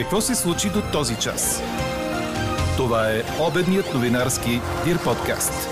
Какво се случи до този час? Това е обедният новинарски Дир подкаст.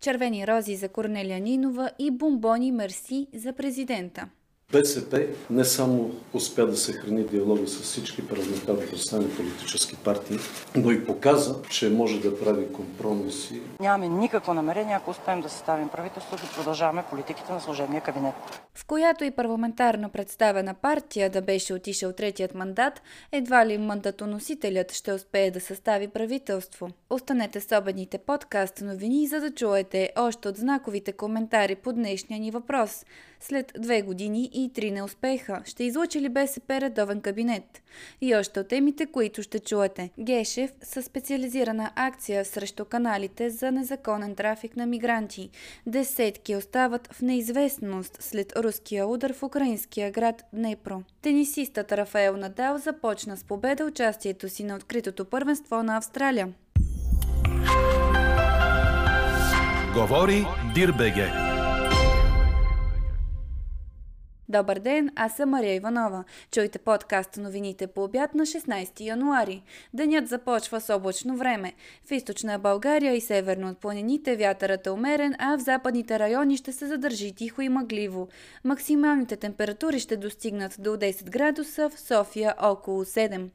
Червени рози за Корнелия Нинова и бомбони мерси за президента. БСП не само успя да съхрани диалога с всички парламентарно представени политически партии, но и показа, че може да прави компромиси. Нямаме никакво намерение, ако успеем да съставим правителство, да продължаваме политиките на служебния кабинет. В която и парламентарно представена партия да беше отишъл третият мандат, едва ли мандатоносителят ще успее да състави правителство. Останете с обедните подкаст новини, за да чуете още от знаковите коментари по днешния ни въпрос. След две години и три неуспеха, ще излучи ли БСП редовен кабинет? И още от темите, които ще чуете. Гешев със специализирана акция срещу каналите за незаконен трафик на мигранти. Десетки остават в неизвестност след руския удар в украинския град Днепро. Тенисистът Рафаел Надал започна с победа участието си на откритото първенство на Австралия. Говори Дирбеге. Добър ден, аз съм Мария Иванова. Чуйте подкаст новините по обяд на 16 януари. Денят започва с облачно време. В източна България и северно от планините вятърът е умерен, а в западните райони ще се задържи тихо и мъгливо. Максималните температури ще достигнат до 10 градуса, в София около 7.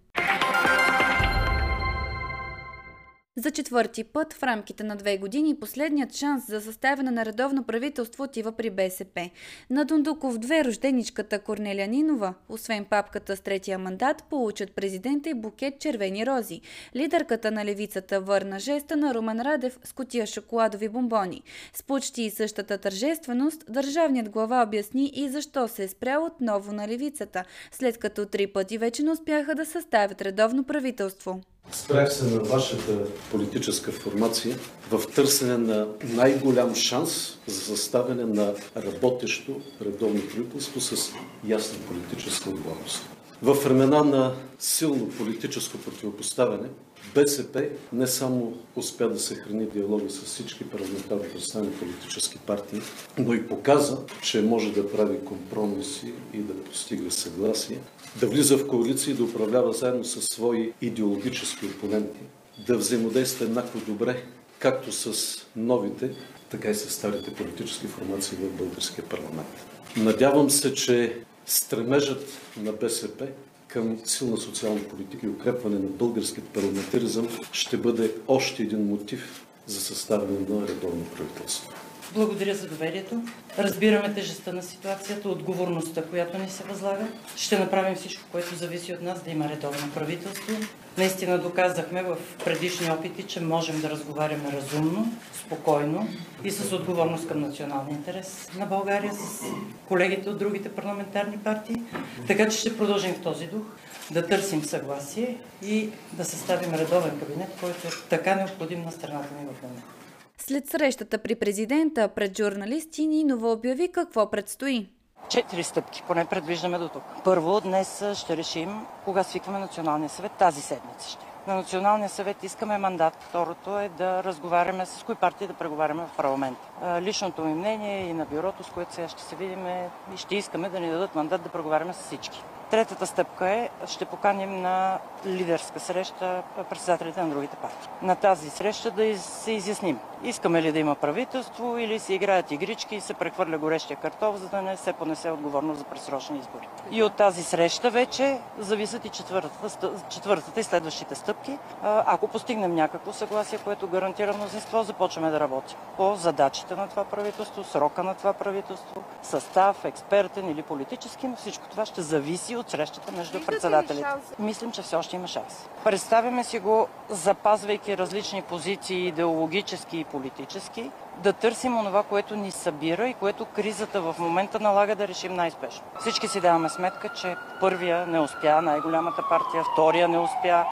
За четвърти път в рамките на две години последният шанс за съставяне на редовно правителство отива при БСП. На Дундуков две рожденичката Корнелия Нинова, освен папката с третия мандат, получат президента и букет червени рози. Лидерката на левицата върна жеста на Румен Радев с котия шоколадови бомбони. С почти и същата тържественост, държавният глава обясни и защо се е спрял отново на левицата, след като три пъти вече не успяха да съставят редовно правителство. Спрях се на вашата политическа формация в търсене на най-голям шанс за съставяне на работещо редовно правителство с ясна политическа отговорност. В времена на силно политическо противопоставяне, БСП не само успя да съхрани диалога с всички парламентарно представени политически партии, но и показа, че може да прави компромиси и да постига съгласие, да влиза в коалиция и да управлява заедно с свои идеологически опоненти, да взаимодейства еднакво добре, както с новите, така и с старите политически формации в българския парламент. Надявам се, че стремежът на БСП към силна социална политика и укрепване на българският парламентаризъм ще бъде още един мотив за съставяне на редовно правителство. Благодаря за доверието. Разбираме тежестта на ситуацията, отговорността, която ни се възлага. Ще направим всичко, което зависи от нас да има редовно правителство. Наистина доказахме в предишни опити, че можем да разговаряме разумно, спокойно и с отговорност към националния интерес на България, с колегите от другите парламентарни партии. Така че ще продължим в този дух да търсим съгласие и да съставим редовен кабинет, който е така необходим на страната ни в момента. След срещата при президента пред журналисти Нинова обяви какво предстои. Четири стъпки, поне предвиждаме до тук. Първо, днес ще решим кога свикваме Националния съвет. Тази седмица ще. На Националния съвет искаме мандат. Второто е да разговаряме с кои партии да преговаряме в парламента. Личното ми мнение и на бюрото, с което сега ще се видим е, и ще искаме да ни дадат мандат да преговаряме с всички. Третата стъпка е, ще поканим на лидерска среща председателите на другите партии. На тази среща да се изясним. Искаме ли да има правителство или се играят игрички и се прехвърля горещия картоф, за да не се понесе отговорност за пресрочни избори. И от тази среща вече зависят и четвъртата, четвъртата и следващите стъпки. Ако постигнем някакво съгласие, което гарантира мнозинство, започваме да работим по задачите на това правителство, срока на това правителство, състав, експертен или политически, но всичко това ще зависи от срещата между председателите. Мислим, че все още има шанс. Представяме си го, запазвайки различни позиции, идеологически и политически, да търсим онова, което ни събира и което кризата в момента налага да решим най-спешно. Всички си даваме сметка, че първия не успя, най-голямата партия, втория не успя.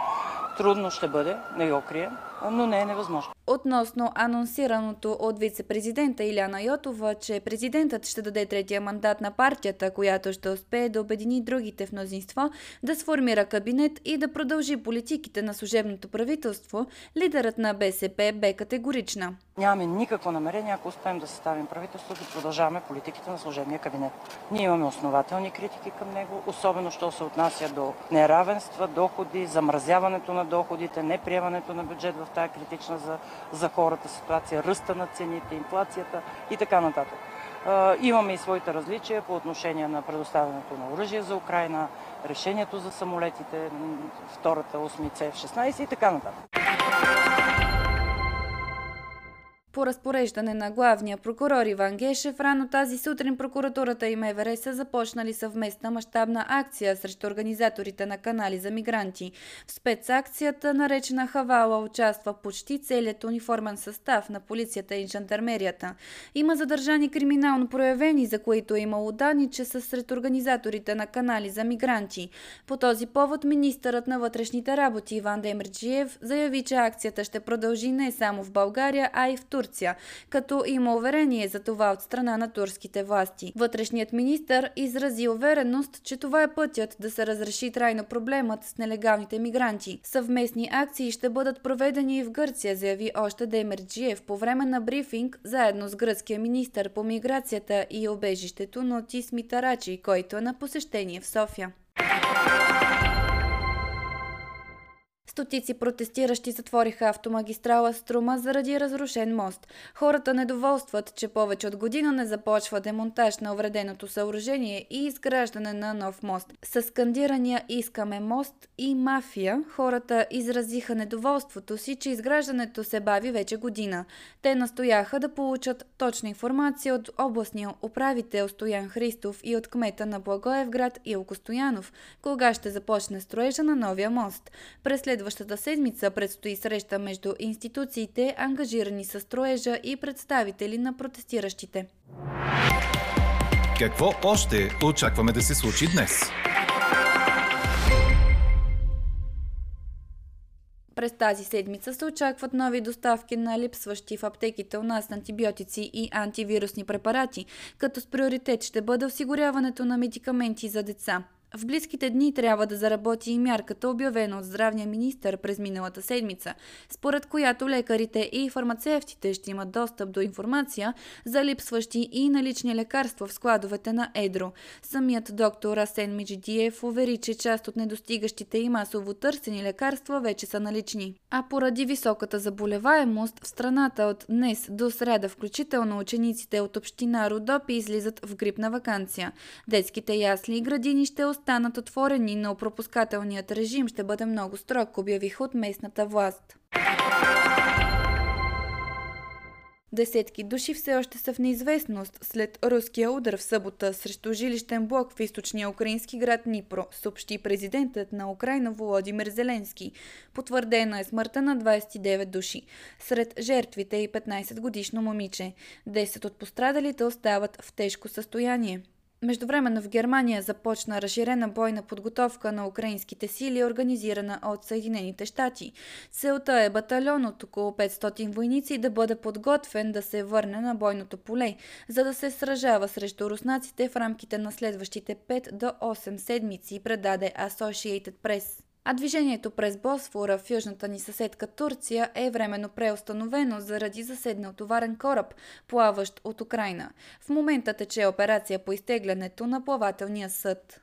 Трудно ще бъде, не го крием, но не е невъзможно. Относно анонсираното от вице-президента Иляна Йотова, че президентът ще даде третия мандат на партията, която ще успее да обедини другите в мнозинство, да сформира кабинет и да продължи политиките на служебното правителство, лидерът на БСП бе категорична. Нямаме никакво намерение, ако успеем да съставим правителство, да продължаваме политиките на служебния кабинет. Ние имаме основателни критики към него, особено що се отнася до неравенства, доходи, замразяването на доходите, неприемането на бюджет в тази критична за, за хората ситуация, ръста на цените, инфлацията и така нататък. Имаме и своите различия по отношение на предоставянето на оръжие за Украина, решението за самолетите, втората 8 F-16 и така нататък. По разпореждане на главния прокурор Иван Гешев, рано тази сутрин прокуратурата и МВР са започнали съвместна мащабна акция срещу организаторите на канали за мигранти. В спецакцията, наречена Хавала, участва почти целият униформен състав на полицията и жандармерията. Има задържани криминално проявени, за които е имало данни, че са сред организаторите на канали за мигранти. По този повод министърът на вътрешните работи Иван Демерджиев заяви, че акцията ще продължи не само в България, а и в Турция Турция, като има уверение за това от страна на турските власти. Вътрешният министр изрази увереност, че това е пътят да се разреши трайно проблемът с нелегалните мигранти. Съвместни акции ще бъдат проведени и в Гърция, заяви още Демерджиев по време на брифинг заедно с гръцкия министр по миграцията и обежището Нотис Митарачи, който е на посещение в София. Стотици протестиращи затвориха автомагистрала Струма заради разрушен мост. Хората недоволстват, че повече от година не започва демонтаж на увреденото съоръжение и изграждане на нов мост. С скандирания «Искаме мост» и «Мафия» хората изразиха недоволството си, че изграждането се бави вече година. Те настояха да получат точна информация от областния управител Стоян Христов и от кмета на Благоевград Илко Стоянов, кога ще започне строежа на новия мост. През следващата седмица предстои среща между институциите, ангажирани с строежа и представители на протестиращите. Какво още очакваме да се случи днес? През тази седмица се очакват нови доставки на липсващи в аптеките у нас антибиотици и антивирусни препарати, като с приоритет ще бъде осигуряването на медикаменти за деца. В близките дни трябва да заработи и мярката, обявена от здравния министр през миналата седмица, според която лекарите и фармацевтите ще имат достъп до информация за липсващи и налични лекарства в складовете на Едро. Самият доктор Асен Миджидиев увери, че част от недостигащите и масово търсени лекарства вече са налични. А поради високата заболеваемост в страната от днес до среда включително учениците от община Родопи излизат в грипна вакансия. Детските ясли и градини ще останат отворени, но пропускателният режим ще бъде много строг, обявиха от местната власт. Десетки души все още са в неизвестност след руския удар в събота срещу жилищен блок в източния украински град Нипро, съобщи президентът на Украина Володимир Зеленски. Потвърдена е смъртта на 29 души. Сред жертвите е и 15 годишно момиче. 10 от пострадалите остават в тежко състояние. Междувременно в Германия започна разширена бойна подготовка на украинските сили, организирана от Съединените щати. Целта е батальон от около 500 войници да бъде подготвен да се върне на бойното поле, за да се сражава срещу руснаците в рамките на следващите 5 до 8 седмици, предаде Associated Press а движението през Босфора в южната ни съседка Турция е временно преустановено заради заседнал товарен кораб, плаващ от Украина. В момента тече операция по изтеглянето на плавателния съд.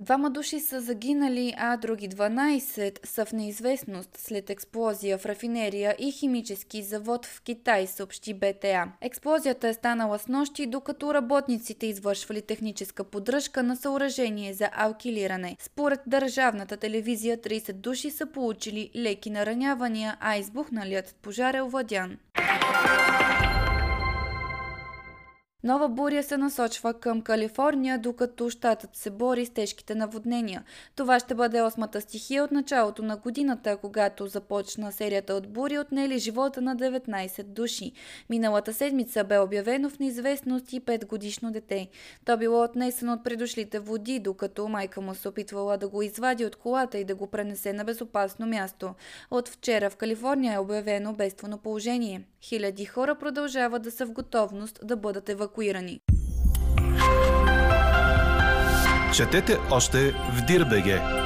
Двама души са загинали, а други 12 са в неизвестност след експлозия в рафинерия и химически завод в Китай, съобщи БТА. Експлозията е станала с нощи, докато работниците извършвали техническа поддръжка на съоръжение за алкилиране. Според държавната телевизия 30 души са получили леки наранявания, а избухналият пожар е овладян. Нова буря се насочва към Калифорния, докато щатът се бори с тежките наводнения. Това ще бъде осмата стихия от началото на годината, когато започна серията от бури, отнели живота на 19 души. Миналата седмица бе обявено в неизвестност и 5 годишно дете. То било отнесено от предошлите води, докато майка му се опитвала да го извади от колата и да го пренесе на безопасно място. От вчера в Калифорния е обявено бедствено положение. Хиляди хора продължават да са в готовност да бъдат евакуирани. Четете още в Дирбеге!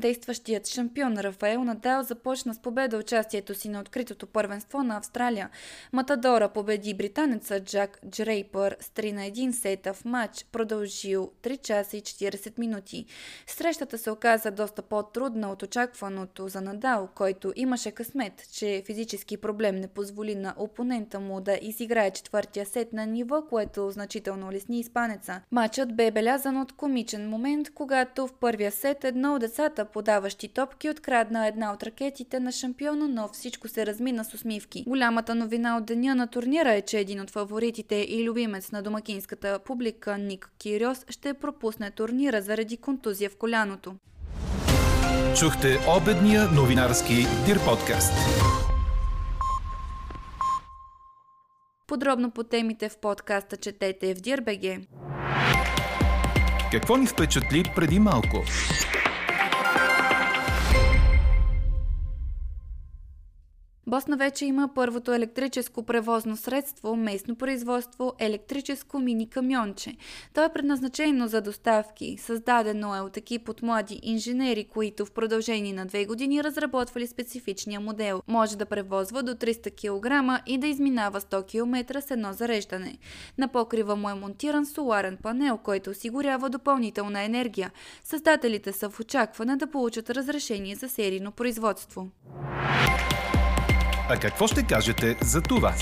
Действащият шампион Рафаел Надал започна с победа участието си на откритото първенство на Австралия. Матадора победи британеца Джак Джрейпър с 3 на 1 сета в матч, продължил 3 часа и 40 минути. Срещата се оказа доста по-трудна от очакваното за Надал, който имаше късмет, че физически проблем не позволи на опонента му да изиграе четвъртия сет на ниво, което значително улесни испанеца. Матчът бе белязан от комичен момент, когато в първия сет едно от децата подаващи топки открадна една от ракетите на шампиона, но всичко се размина с усмивки. Голямата новина от деня на турнира е, че един от фаворитите и любимец на домакинската публика Ник Кириос ще пропусне турнира заради контузия в коляното. Чухте обедния новинарски Дир подкаст. Подробно по темите в подкаста четете в Дирбеге. Какво ни впечатли преди малко? Босна вече има първото електрическо превозно средство, местно производство, електрическо мини камионче. То е предназначено за доставки. Създадено е от екип от млади инженери, които в продължение на две години разработвали специфичния модел. Може да превозва до 300 кг и да изминава 100 км с едно зареждане. На покрива му е монтиран соларен панел, който осигурява допълнителна енергия. Създателите са в очакване да получат разрешение за серийно производство. А какво ще кажете за това?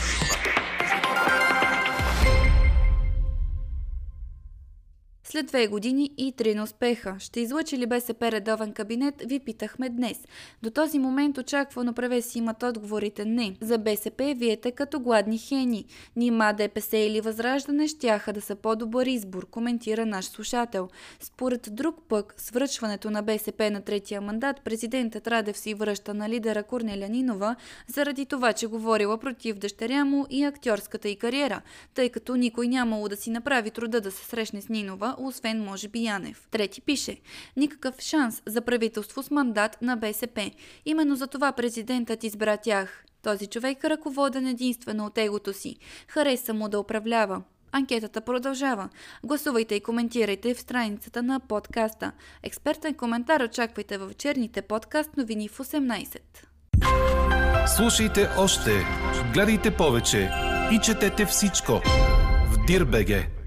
След две години и три на успеха. Ще излъчи ли БСП редовен кабинет, ви питахме днес. До този момент очаквано превеси имат отговорите не. За БСП виете като гладни хени. Нима ДПС или Възраждане щяха да са по-добър избор, коментира наш слушател. Според друг пък, с връчването на БСП на третия мандат, президентът Радев си връща на лидера Корнеля Нинова, заради това, че говорила против дъщеря му и актьорската й кариера, тъй като никой нямало да си направи труда да се срещне с Нинова, освен може би Янев. Трети пише Никакъв шанс за правителство с мандат на БСП. Именно за това президентът избра тях. Този човек ръководен единствено от егото си. Хареса му да управлява. Анкетата продължава. Гласувайте и коментирайте в страницата на подкаста. Експертен коментар очаквайте във вечерните подкаст новини в 18. Слушайте още, гледайте повече и четете всичко в Дирбеге.